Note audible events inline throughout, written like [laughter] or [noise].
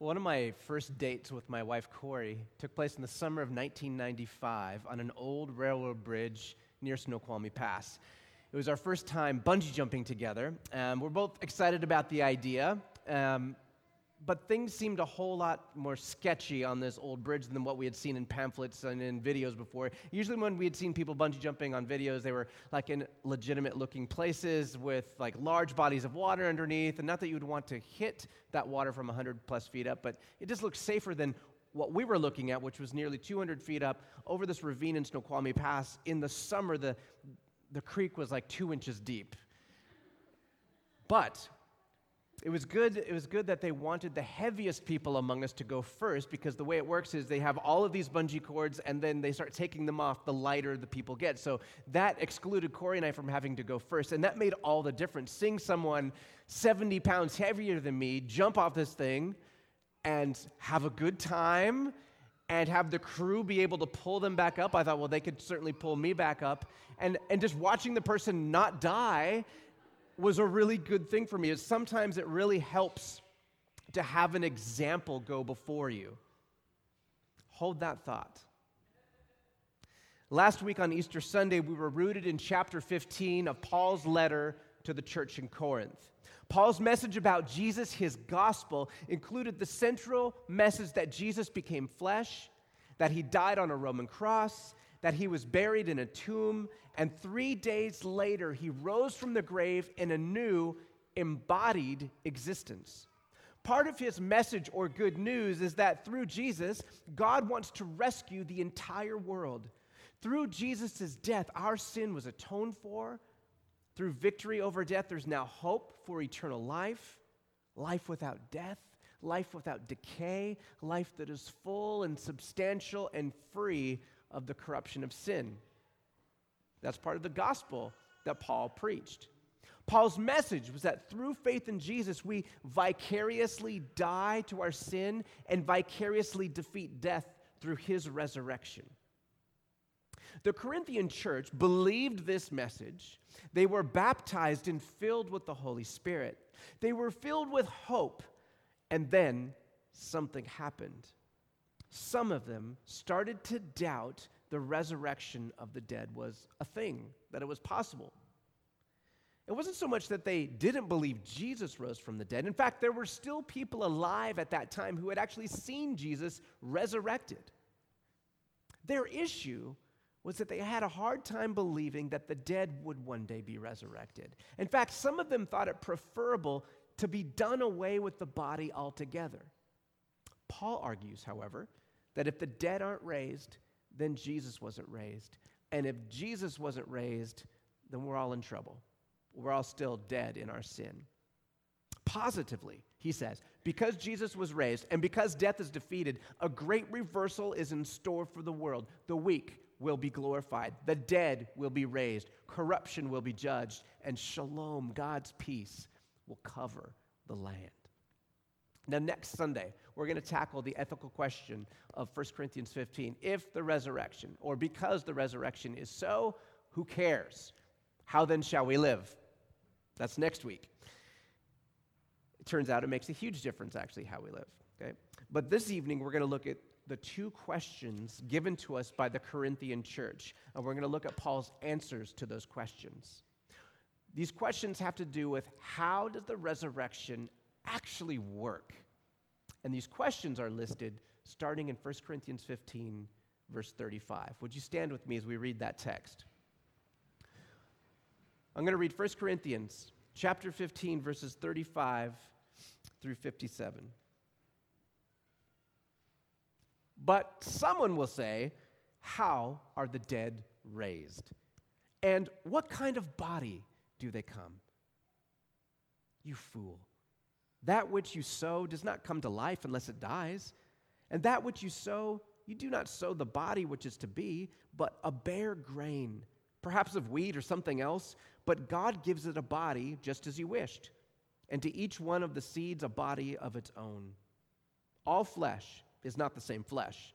One of my first dates with my wife, Corey, took place in the summer of 1995 on an old railroad bridge near Snoqualmie Pass. It was our first time bungee jumping together. Um, we're both excited about the idea, um, but things seemed a whole lot more sketchy on this old bridge than what we had seen in pamphlets and in videos before. Usually, when we had seen people bungee jumping on videos, they were like in legitimate looking places with like large bodies of water underneath. And not that you would want to hit that water from 100 plus feet up, but it just looked safer than what we were looking at, which was nearly 200 feet up over this ravine in Snoqualmie Pass. In the summer, the, the creek was like two inches deep. But it was good it was good that they wanted the heaviest people among us to go first because the way it works is they have all of these bungee cords and then they start taking them off the lighter the people get. So that excluded corey and i from having to go first and that made all the difference. Seeing someone 70 pounds heavier than me jump off this thing and have a good time and have the crew be able to pull them back up i thought well they could certainly pull me back up. And, and just watching the person not die was a really good thing for me is sometimes it really helps to have an example go before you. Hold that thought. Last week on Easter Sunday, we were rooted in chapter 15 of Paul's letter to the church in Corinth. Paul's message about Jesus, his gospel, included the central message that Jesus became flesh, that he died on a Roman cross, that he was buried in a tomb, and three days later, he rose from the grave in a new, embodied existence. Part of his message or good news is that through Jesus, God wants to rescue the entire world. Through Jesus' death, our sin was atoned for. Through victory over death, there's now hope for eternal life, life without death, life without decay, life that is full and substantial and free of the corruption of sin. That's part of the gospel that Paul preached. Paul's message was that through faith in Jesus, we vicariously die to our sin and vicariously defeat death through his resurrection. The Corinthian church believed this message. They were baptized and filled with the Holy Spirit. They were filled with hope, and then something happened. Some of them started to doubt the resurrection of the dead was a thing, that it was possible. It wasn't so much that they didn't believe Jesus rose from the dead. In fact, there were still people alive at that time who had actually seen Jesus resurrected. Their issue was that they had a hard time believing that the dead would one day be resurrected. In fact, some of them thought it preferable to be done away with the body altogether. Paul argues, however, that if the dead aren't raised, then Jesus wasn't raised. And if Jesus wasn't raised, then we're all in trouble. We're all still dead in our sin. Positively, he says, because Jesus was raised and because death is defeated, a great reversal is in store for the world. The weak will be glorified, the dead will be raised, corruption will be judged, and shalom, God's peace, will cover the land. Now, next Sunday, we're going to tackle the ethical question of 1 Corinthians 15. If the resurrection, or because the resurrection is so, who cares? How then shall we live? That's next week. It turns out it makes a huge difference, actually, how we live. Okay? But this evening, we're going to look at the two questions given to us by the Corinthian church, and we're going to look at Paul's answers to those questions. These questions have to do with how does the resurrection actually work? And these questions are listed starting in 1 Corinthians 15, verse 35. Would you stand with me as we read that text? I'm going to read 1 Corinthians chapter 15, verses 35 through 57. But someone will say, How are the dead raised? And what kind of body do they come? You fool. That which you sow does not come to life unless it dies. And that which you sow, you do not sow the body which is to be, but a bare grain, perhaps of wheat or something else. But God gives it a body just as He wished, and to each one of the seeds a body of its own. All flesh is not the same flesh,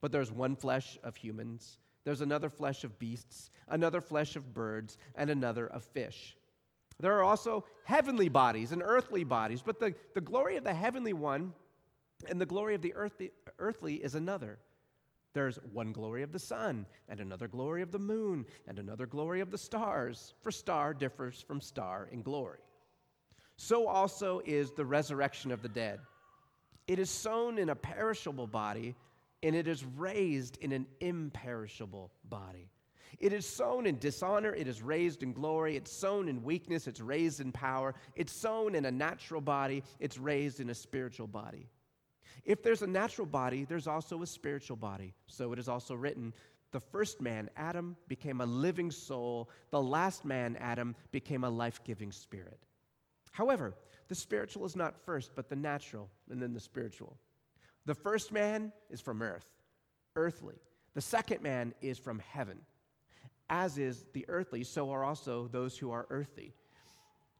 but there's one flesh of humans, there's another flesh of beasts, another flesh of birds, and another of fish. There are also heavenly bodies and earthly bodies, but the, the glory of the heavenly one And the glory of the earthly, earthly is another. There's one glory of the sun, and another glory of the moon, and another glory of the stars, for star differs from star in glory. So also is the resurrection of the dead. It is sown in a perishable body, and it is raised in an imperishable body. It is sown in dishonor, it is raised in glory. It's sown in weakness, it's raised in power. It's sown in a natural body, it's raised in a spiritual body. If there's a natural body, there's also a spiritual body. So it is also written the first man, Adam, became a living soul. The last man, Adam, became a life giving spirit. However, the spiritual is not first, but the natural, and then the spiritual. The first man is from earth, earthly. The second man is from heaven. As is the earthly, so are also those who are earthly.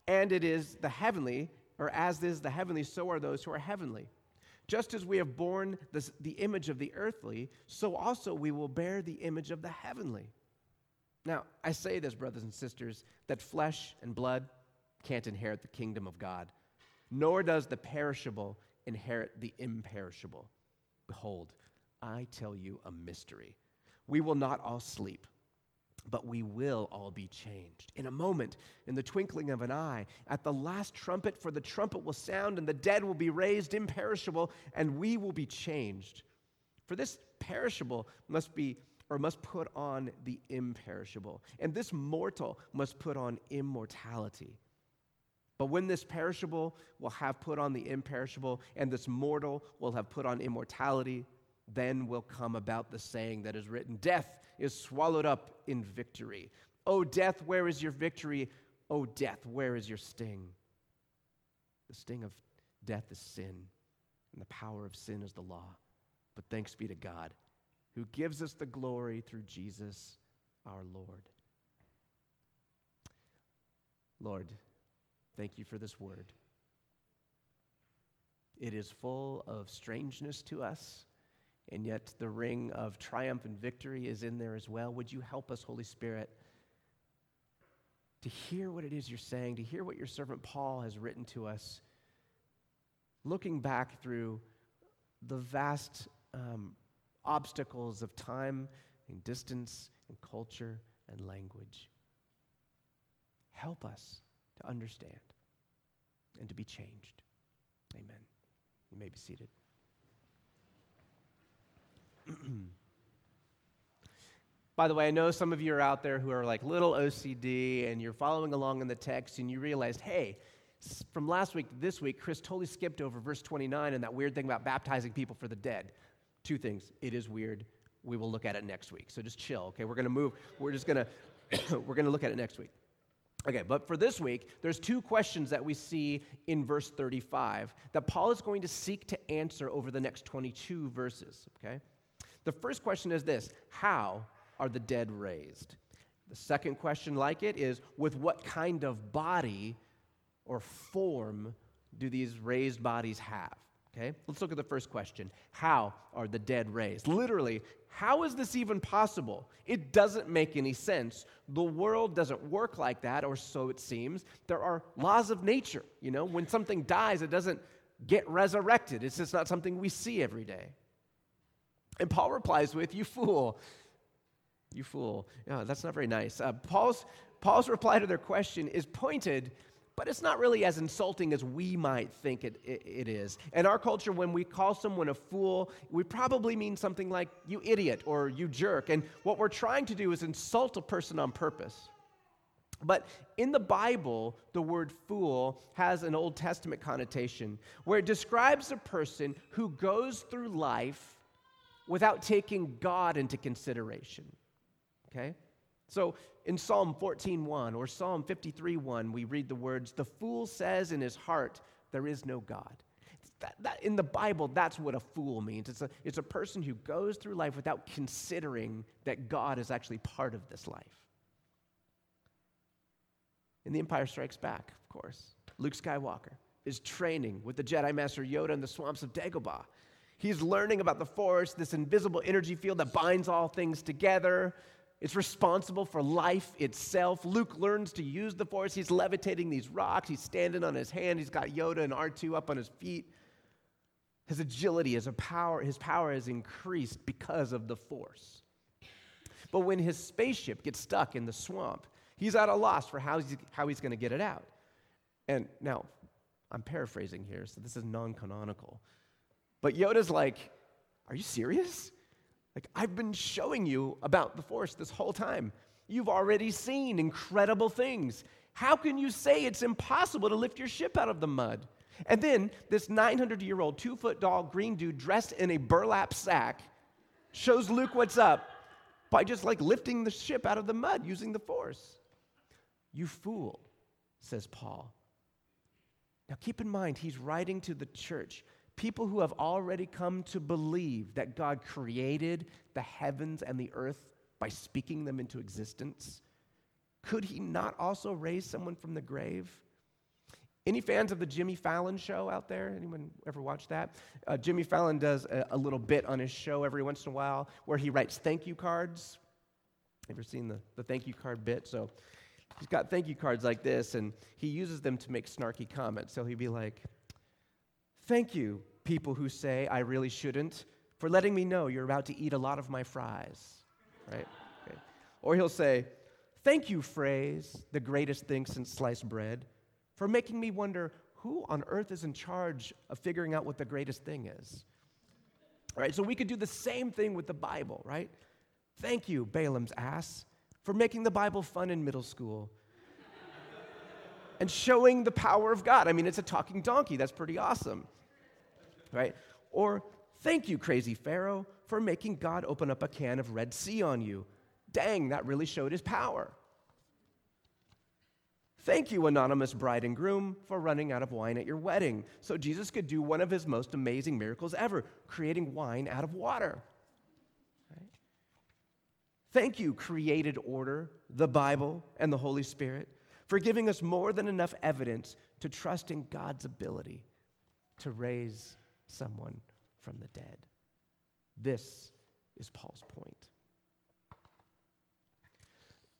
And it is the heavenly, or as is the heavenly, so are those who are heavenly. Just as we have borne the image of the earthly, so also we will bear the image of the heavenly. Now, I say this, brothers and sisters, that flesh and blood can't inherit the kingdom of God, nor does the perishable inherit the imperishable. Behold, I tell you a mystery. We will not all sleep but we will all be changed. In a moment, in the twinkling of an eye, at the last trumpet, for the trumpet will sound, and the dead will be raised imperishable, and we will be changed. For this perishable must be or must put on the imperishable, and this mortal must put on immortality. But when this perishable will have put on the imperishable, and this mortal will have put on immortality, then will come about the saying that is written Death is swallowed up in victory. O oh, death, where is your victory? O oh, death, where is your sting? The sting of death is sin, and the power of sin is the law. But thanks be to God, who gives us the glory through Jesus our Lord. Lord, thank you for this word. It is full of strangeness to us and yet the ring of triumph and victory is in there as well. Would you help us, Holy Spirit, to hear what it is you're saying, to hear what your servant Paul has written to us, looking back through the vast um, obstacles of time and distance and culture and language. Help us to understand and to be changed. Amen. You may be seated. [clears throat] By the way, I know some of you are out there who are like little OCD and you're following along in the text and you realized, hey, from last week to this week, Chris totally skipped over verse 29 and that weird thing about baptizing people for the dead. Two things. It is weird. We will look at it next week. So just chill, okay? We're going to move. We're just going [coughs] to we're going to look at it next week. Okay, but for this week, there's two questions that we see in verse 35 that Paul is going to seek to answer over the next 22 verses, okay? The first question is this How are the dead raised? The second question, like it, is with what kind of body or form do these raised bodies have? Okay, let's look at the first question. How are the dead raised? Literally, how is this even possible? It doesn't make any sense. The world doesn't work like that, or so it seems. There are laws of nature. You know, when something dies, it doesn't get resurrected, it's just not something we see every day. And Paul replies with, You fool. You fool. Yeah, that's not very nice. Uh, Paul's, Paul's reply to their question is pointed, but it's not really as insulting as we might think it, it, it is. In our culture, when we call someone a fool, we probably mean something like, You idiot or you jerk. And what we're trying to do is insult a person on purpose. But in the Bible, the word fool has an Old Testament connotation where it describes a person who goes through life without taking God into consideration. Okay? So in Psalm 14:1 or Psalm 53:1, we read the words, "The fool says in his heart, there is no God." That, that, in the Bible, that's what a fool means. It's a, it's a person who goes through life without considering that God is actually part of this life. And The Empire Strikes Back, of course. Luke Skywalker is training with the Jedi Master Yoda in the swamps of Dagobah. He's learning about the force, this invisible energy field that binds all things together. It's responsible for life itself. Luke learns to use the force. He's levitating these rocks. He's standing on his hand. He's got Yoda and R2 up on his feet. His agility, his power, his power has increased because of the force. But when his spaceship gets stuck in the swamp, he's at a loss for how he's, how he's going to get it out. And now, I'm paraphrasing here, so this is non canonical. But Yoda's like, Are you serious? Like, I've been showing you about the Force this whole time. You've already seen incredible things. How can you say it's impossible to lift your ship out of the mud? And then this 900 year old, two foot tall green dude dressed in a burlap sack shows Luke what's up by just like lifting the ship out of the mud using the force. You fool, says Paul. Now keep in mind, he's writing to the church, people who have already come to believe that God created the heavens and the earth by speaking them into existence. Could he not also raise someone from the grave? Any fans of the Jimmy Fallon show out there? Anyone ever watch that? Uh, Jimmy Fallon does a, a, little bit on his show every once in a while where he writes thank you cards. Ever seen the, the thank you card bit? So he's got thank you cards like this, and he uses them to make snarky comments. So he'd be like, Thank you, people who say I really shouldn't, for letting me know you're about to eat a lot of my fries. Right? Okay. Or he'll say, Thank you, phrase, the greatest thing since sliced bread for making me wonder who on earth is in charge of figuring out what the greatest thing is. All right, so we could do the same thing with the Bible, right? Thank you, Balaam's ass, for making the Bible fun in middle school and showing the power of God. I mean, it's a talking donkey. That's pretty awesome, right? Or thank you, crazy Pharaoh, for making God open up a can of Red Sea on you. Dang, that really showed his power. Thank you, anonymous bride and groom, for running out of wine at your wedding. So Jesus could do one of his most amazing miracles ever, creating wine out of water. Right? Thank you, created order, the Bible, and the Holy Spirit, for giving us more than enough evidence to trust in God's ability to raise someone from the dead. This is Paul's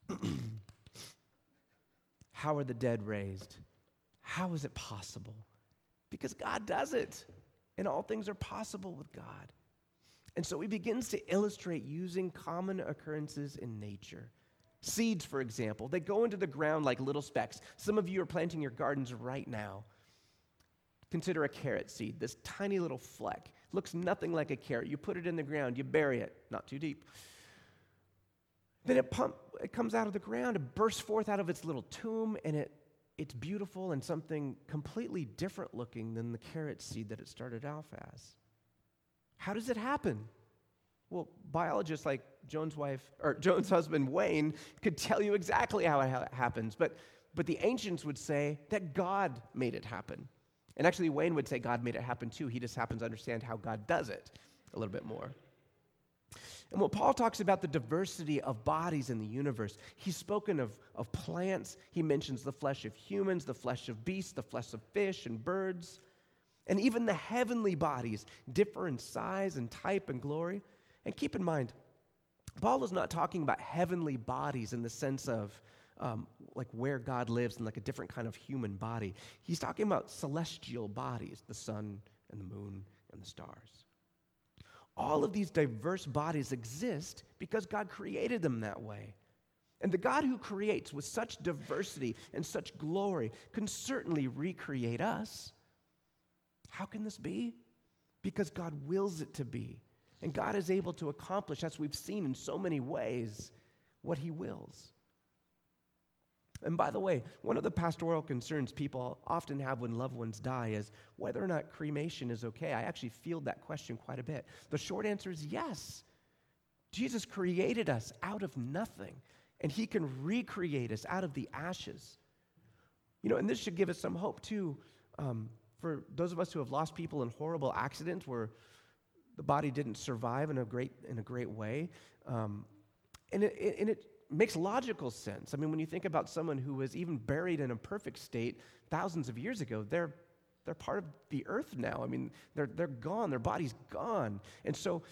point. [clears throat] How are the dead raised? How is it possible? Because God does it, and all things are possible with God. And so he begins to illustrate using common occurrences in nature. Seeds, for example, they go into the ground like little specks. Some of you are planting your gardens right now. Consider a carrot seed, this tiny little fleck. Looks nothing like a carrot. You put it in the ground, you bury it, not too deep. Then it, pump, it comes out of the ground, it bursts forth out of its little tomb, and it, it's beautiful and something completely different looking than the carrot seed that it started off as. How does it happen? Well, biologists like Joan's wife or Joan's husband Wayne could tell you exactly how it ha- happens, but but the ancients would say that God made it happen. And actually Wayne would say God made it happen too. He just happens to understand how God does it a little bit more. And when Paul talks about the diversity of bodies in the universe, he's spoken of, of plants. He mentions the flesh of humans, the flesh of beasts, the flesh of fish and birds. And even the heavenly bodies differ in size and type and glory. And keep in mind, Paul is not talking about heavenly bodies in the sense of um, like where God lives in like a different kind of human body. He's talking about celestial bodies, the sun and the moon and the stars. All of these diverse bodies exist because God created them that way. And the God who creates with such diversity and such glory can certainly recreate us. How can this be? Because God wills it to be. And God is able to accomplish, as we've seen in so many ways, what He wills. And by the way, one of the pastoral concerns people often have when loved ones die is whether or not cremation is okay. I actually field that question quite a bit. The short answer is yes. Jesus created us out of nothing, and he can recreate us out of the ashes. You know, and this should give us some hope too um, for those of us who have lost people in horrible accidents where the body didn't survive in a great, in a great way. Um, and it, and it makes logical sense. I mean, when you think about someone who was even buried in a perfect state thousands of years ago, they're, they're part of the earth now. I mean, they're, they're gone, their body's gone. And so,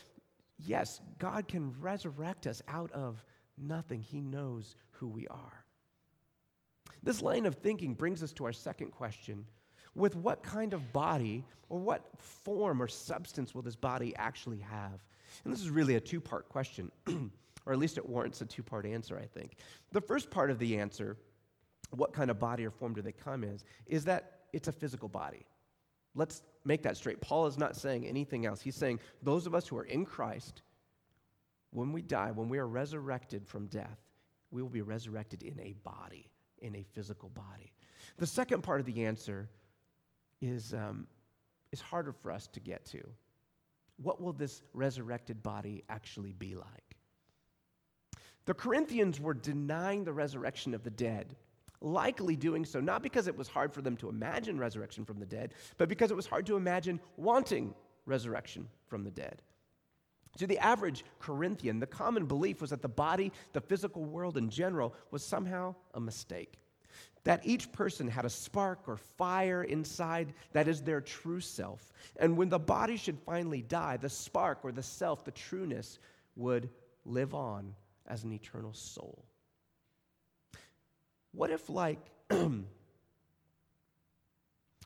yes, God can resurrect us out of nothing. He knows who we are. This line of thinking brings us to our second question with what kind of body or what form or substance will this body actually have? And this is really a two part question, [clears throat] or at least it warrants a two part answer, I think. The first part of the answer, what kind of body or form do they come as, is that it's a physical body. Let's make that straight. Paul is not saying anything else. He's saying those of us who are in Christ, when we die, when we are resurrected from death, we will be resurrected in a body, in a physical body. The second part of the answer is, um, is harder for us to get to. What will this resurrected body actually be like? The Corinthians were denying the resurrection of the dead, likely doing so not because it was hard for them to imagine resurrection from the dead, but because it was hard to imagine wanting resurrection from the dead. To the average Corinthian, the common belief was that the body, the physical world in general, was somehow a mistake. That each person had a spark or fire inside that is their true self. And when the body should finally die, the spark or the self, the trueness, would live on as an eternal soul. What if, like, [clears throat]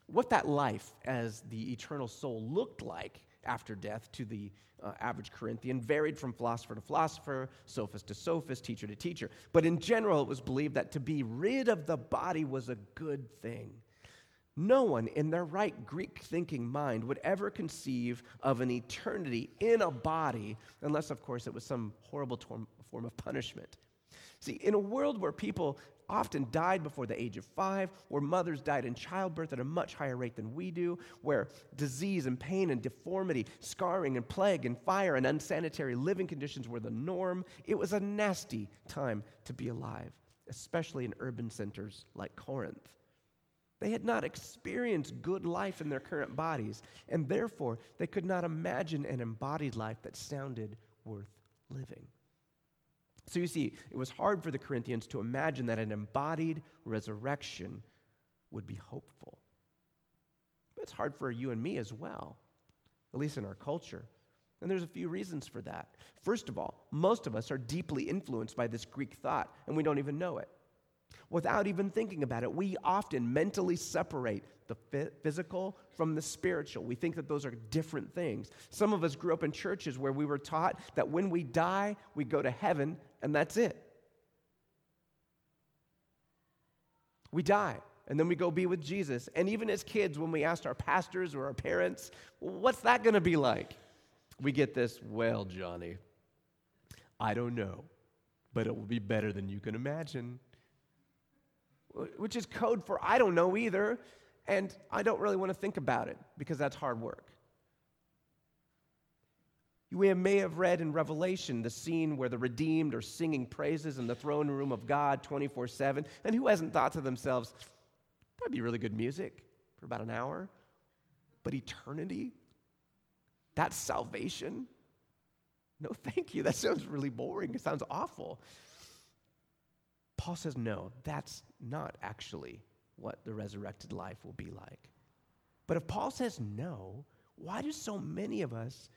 what that life as the eternal soul looked like after death to the uh, average Corinthian varied from philosopher to philosopher, sophist to sophist, teacher to teacher. But in general, it was believed that to be rid of the body was a good thing. No one in their right Greek thinking mind would ever conceive of an eternity in a body, unless, of course, it was some horrible form of punishment. See, in a world where people often died before the age of five, where mothers died in childbirth at a much higher rate than we do, where disease and pain and deformity, scarring and plague and fire and unsanitary living conditions were the norm. It was a nasty time to be alive, especially in urban centers like Corinth. They had not experienced good life in their current bodies, and therefore they could not imagine an embodied life that sounded worth living. So you see, it was hard for the Corinthians to imagine that an embodied resurrection would be hopeful. But it's hard for you and me as well, at least in our culture. And there's a few reasons for that. First of all, most of us are deeply influenced by this Greek thought, and we don't even know it. Without even thinking about it, we often mentally separate the physical from the spiritual. We think that those are different things. Some of us grew up in churches where we were taught that when we die, we go to heaven and that's it. We die, and then we go be with Jesus. And even as kids, when we asked our pastors or our parents, what's that going to be like? We get this, well, Johnny, I don't know, but it will be better than you can imagine. Which is code for I don't know either, and I don't really want to think about it because that's hard work. We may have read in Revelation the scene where the redeemed are singing praises in the throne room of God 24 7. And who hasn't thought to themselves, that'd be really good music for about an hour? But eternity? That's salvation? No, [laughs] thank you. That sounds really boring. It sounds awful. Paul says, no, that's not actually what the resurrected life will be like. But if Paul says no, why do so many of us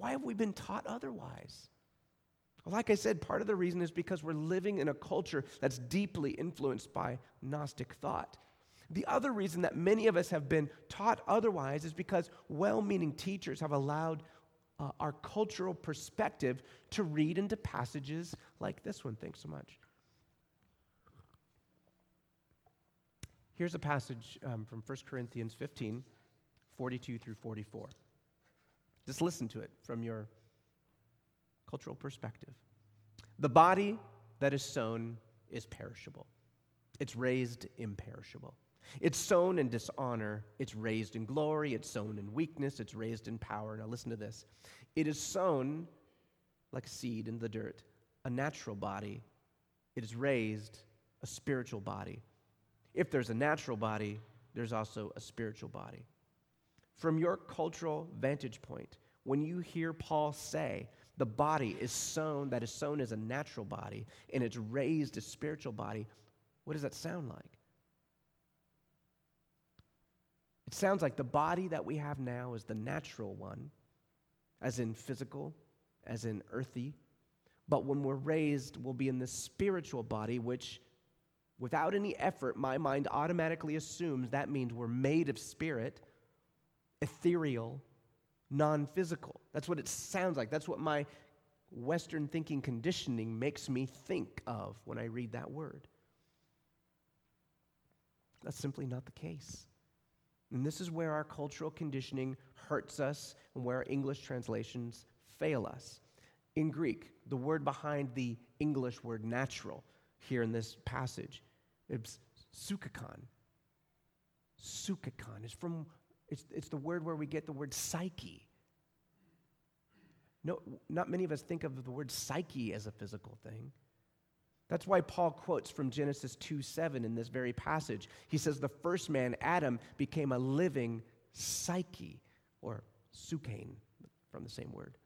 why have we been taught otherwise? Well, Like I said, part of the reason is because we're living in a culture that's deeply influenced by Gnostic thought. The other reason that many of us have been taught otherwise is because well meaning teachers have allowed uh, our cultural perspective to read into passages like this one. Thanks so much. Here's a passage um, from 1 Corinthians 15 42 through 44. Just listen to it from your cultural perspective. The body that is sown is perishable, it's raised imperishable. It's sown in dishonor, it's raised in glory, it's sown in weakness, it's raised in power. Now, listen to this. It is sown like seed in the dirt, a natural body. It is raised a spiritual body. If there's a natural body, there's also a spiritual body. From your cultural vantage point, when you hear Paul say the body is sown, that is sown as a natural body, and it's raised a spiritual body, what does that sound like? It sounds like the body that we have now is the natural one, as in physical, as in earthy. But when we're raised, we'll be in the spiritual body, which without any effort, my mind automatically assumes that means we're made of spirit, ethereal, non physical. That's what it sounds like. That's what my Western thinking conditioning makes me think of when I read that word. That's simply not the case. And this is where our cultural conditioning hurts us and where our English translations fail us. In Greek, the word behind the English word natural here in this passage, it's psychikon. Psychikon is from, it's, it's the word where we get the word psyche. No, not many of us think of the word psyche as a physical thing. That's why Paul quotes from Genesis 2 7 in this very passage. He says, The first man, Adam, became a living psyche, or psychein, from the same word.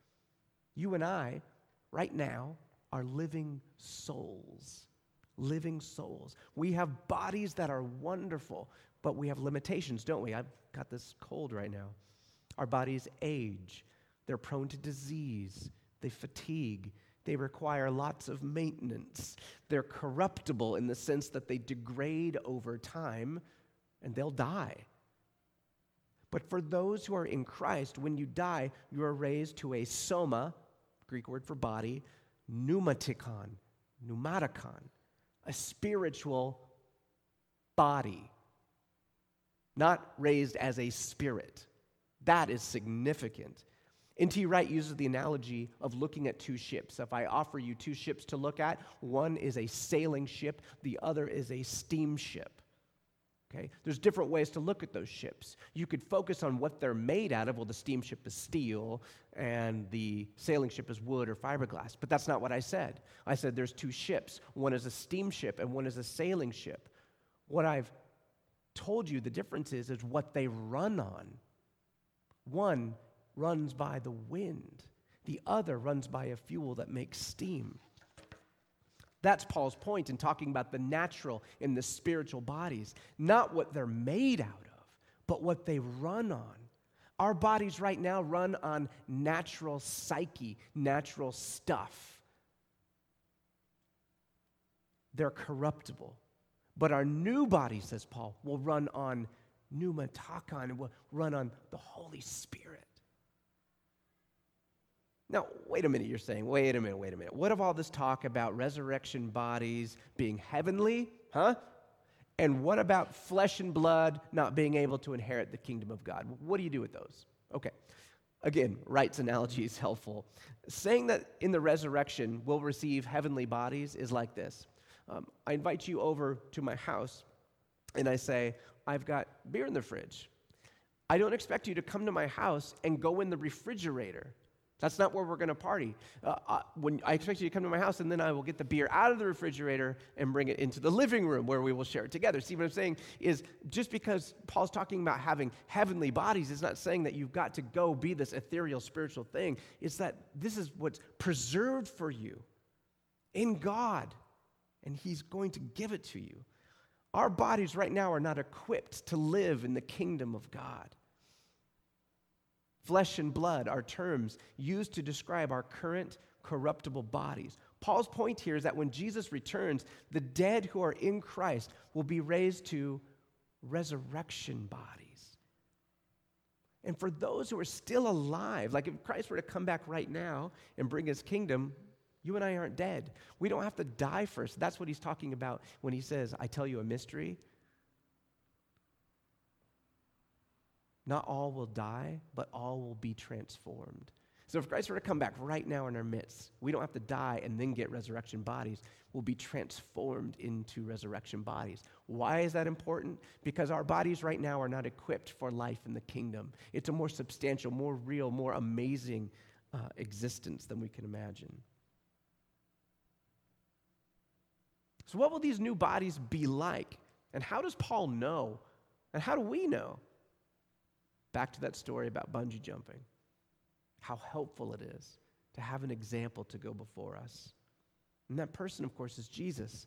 You and I, right now, are living souls. Living souls. We have bodies that are wonderful, but we have limitations, don't we? I've got this cold right now. Our bodies age, they're prone to disease, they fatigue, they require lots of maintenance. They're corruptible in the sense that they degrade over time and they'll die. But for those who are in Christ, when you die, you are raised to a soma, Greek word for body, pneumatikon, pneumatikon, a spiritual body, not raised as a spirit. That is significant. N.T. Wright uses the analogy of looking at two ships. If I offer you two ships to look at, one is a sailing ship, the other is a steamship. Okay? There's different ways to look at those ships. You could focus on what they're made out of. Well, the steamship is steel and the sailing ship is wood or fiberglass. But that's not what I said. I said there's two ships. One is a steamship and one is a sailing ship. What I've told you the difference is is what they run on. One runs by the wind, the other runs by a fuel that makes steam. That's Paul's point in talking about the natural and the spiritual bodies, not what they're made out of, but what they run on. Our bodies right now run on natural psyche, natural stuff. They're corruptible. But our new body, says Paul, will run on pneumatikon, and will run on the Holy Spirit. Now, wait a minute, you're saying, wait a minute, wait a minute. What of all this talk about resurrection bodies being heavenly, huh? And what about flesh and blood not being able to inherit the kingdom of God? What do you do with those? Okay. Again, Wright's analogy is helpful. Saying that in the resurrection we'll receive heavenly bodies is like this um, I invite you over to my house, and I say, I've got beer in the fridge. I don't expect you to come to my house and go in the refrigerator that's not where we're going to party. Uh, uh, when I expect you to come to my house, and then I will get the beer out of the refrigerator and bring it into the living room where we will share it together. See what I'm saying is just because Paul's talking about having heavenly bodies is not saying that you've got to go be this ethereal spiritual thing. It's that this is what's preserved for you in God, and He's going to give it to you. Our bodies right now are not equipped to live in the kingdom of God. Flesh and blood are terms used to describe our current corruptible bodies. Paul's point here is that when Jesus returns, the dead who are in Christ will be raised to resurrection bodies. And for those who are still alive, like if Christ were to come back right now and bring his kingdom, you and I aren't dead. We don't have to die first. That's what he's talking about when he says, I tell you a mystery. Not all will die, but all will be transformed. So if Christ were to come back right now in our midst, we don't have to die and then get resurrection bodies. We'll be transformed into resurrection bodies. Why is that important? Because our bodies right now are not equipped for life in the kingdom. It's a more substantial, more real, more amazing uh, existence than we can imagine. So, what will these new bodies be like? And how does Paul know? And how do we know? Back to that story about bungee jumping. How helpful it is to have an example to go before us. And that person, of course, is Jesus.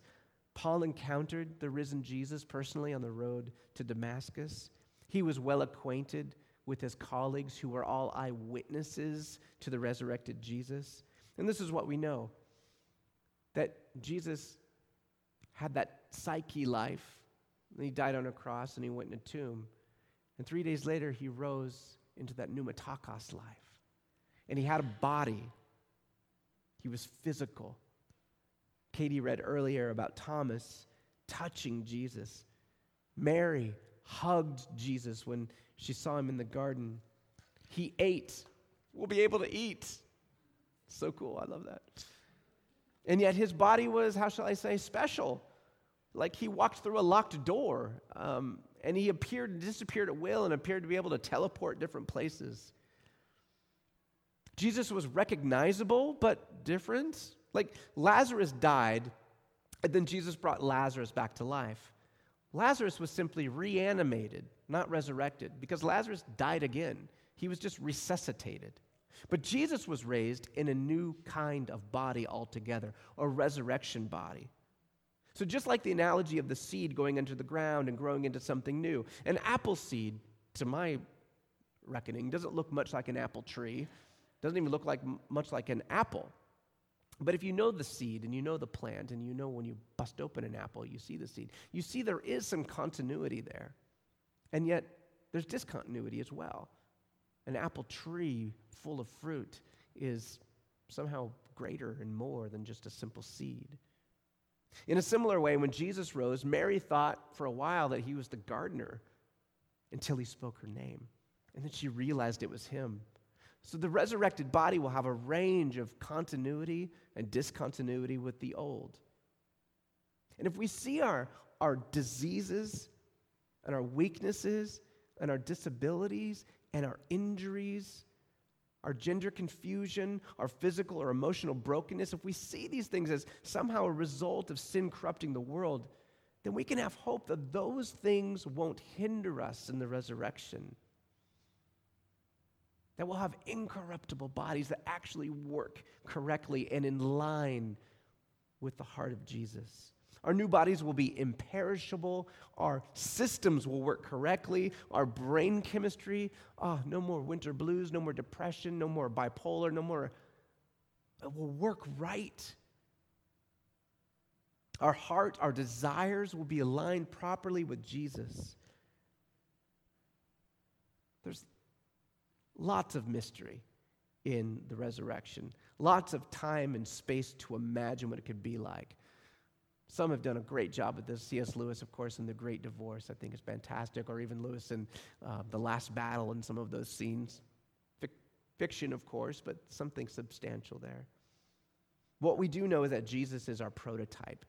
Paul encountered the risen Jesus personally on the road to Damascus. He was well acquainted with his colleagues who were all eyewitnesses to the resurrected Jesus. And this is what we know that Jesus had that psyche life. And he died on a cross and he went in a tomb. And three days later, he rose into that pneumatikos life. And he had a body, he was physical. Katie read earlier about Thomas touching Jesus. Mary hugged Jesus when she saw him in the garden. He ate. We'll be able to eat. So cool. I love that. And yet his body was, how shall I say, special. Like he walked through a locked door um, and he appeared and disappeared at will and appeared to be able to teleport different places. Jesus was recognizable but different. Like Lazarus died, and then Jesus brought Lazarus back to life. Lazarus was simply reanimated, not resurrected, because Lazarus died again. He was just resuscitated. But Jesus was raised in a new kind of body altogether, a resurrection body. So, just like the analogy of the seed going into the ground and growing into something new, an apple seed, to my reckoning, doesn't look much like an apple tree, doesn't even look like much like an apple. But if you know the seed and you know the plant and you know when you bust open an apple, you see the seed, you see there is some continuity there. And yet, there's discontinuity as well. An apple tree full of fruit is somehow greater and more than just a simple seed. In a similar way, when Jesus rose, Mary thought for a while that he was the gardener until he spoke her name. And then she realized it was him. So the resurrected body will have a range of continuity and discontinuity with the old. And if we see our, our diseases and our weaknesses and our disabilities and our injuries, our gender confusion, our physical or emotional brokenness, if we see these things as somehow a result of sin corrupting the world, then we can have hope that those things won't hinder us in the resurrection that we'll have incorruptible bodies that actually work correctly and in line with the heart of Jesus. Our new bodies will be imperishable. Our systems will work correctly. Our brain chemistry, oh, no more winter blues, no more depression, no more bipolar, no more. It will work right. Our heart, our desires will be aligned properly with Jesus. There's, Lots of mystery in the resurrection, lots of time and space to imagine what it could be like. Some have done a great job with this. C.S. Lewis, of course, in The Great Divorce, I think is fantastic, or even Lewis in uh, The Last Battle and some of those scenes. Fic- fiction, of course, but something substantial there. What we do know is that Jesus is our prototype.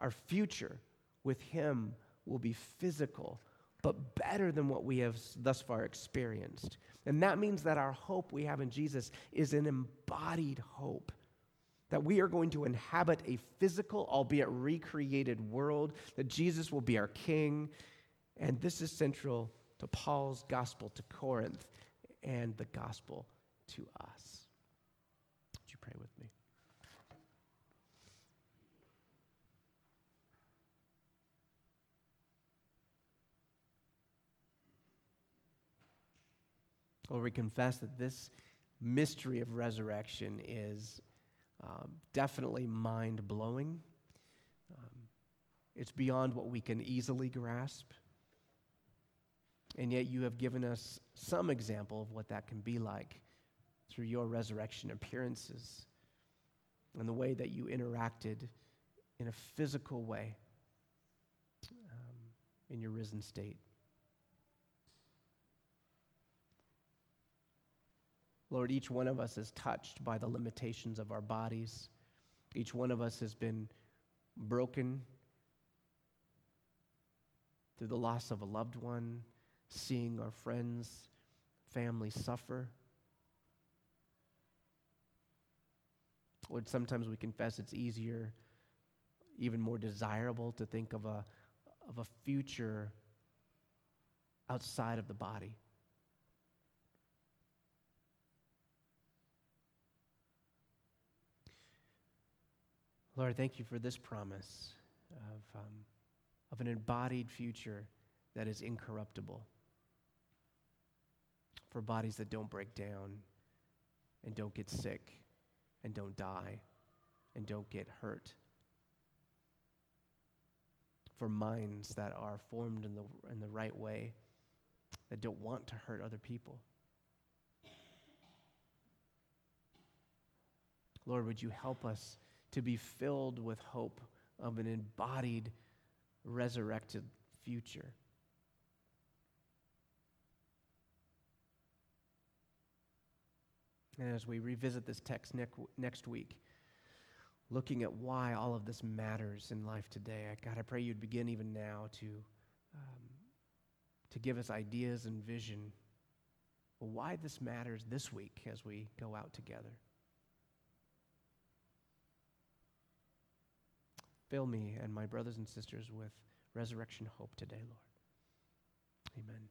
Our future with Him will be physical, but better than what we have thus far experienced. And that means that our hope we have in Jesus is an embodied hope. That we are going to inhabit a physical, albeit recreated world, that Jesus will be our king. And this is central to Paul's gospel to Corinth and the gospel to us. Would you pray with me? Lord, we confess that this mystery of resurrection is um, definitely mind blowing. Um, it's beyond what we can easily grasp. And yet, you have given us some example of what that can be like through your resurrection appearances and the way that you interacted in a physical way um, in your risen state. Lord, each one of us is touched by the limitations of our bodies. Each one of us has been broken through the loss of a loved one, seeing our friends, family suffer. Lord, sometimes we confess it's easier, even more desirable to think of a, of a future outside of the body. Lord, thank you for this promise of, um, of an embodied future that is incorruptible, for bodies that don't break down and don't get sick and don't die and don't get hurt for minds that are formed in the, in the right way, that don't want to hurt other people. Lord, would you help us to be filled with hope of an embodied, resurrected future? And as we revisit this text next week, looking at why all of this matters in life today, God, I pray you'd begin even now to, um, to give us ideas and vision why this matters this week as we go out together. Fill me and my brothers and sisters with resurrection hope today, Lord. Amen.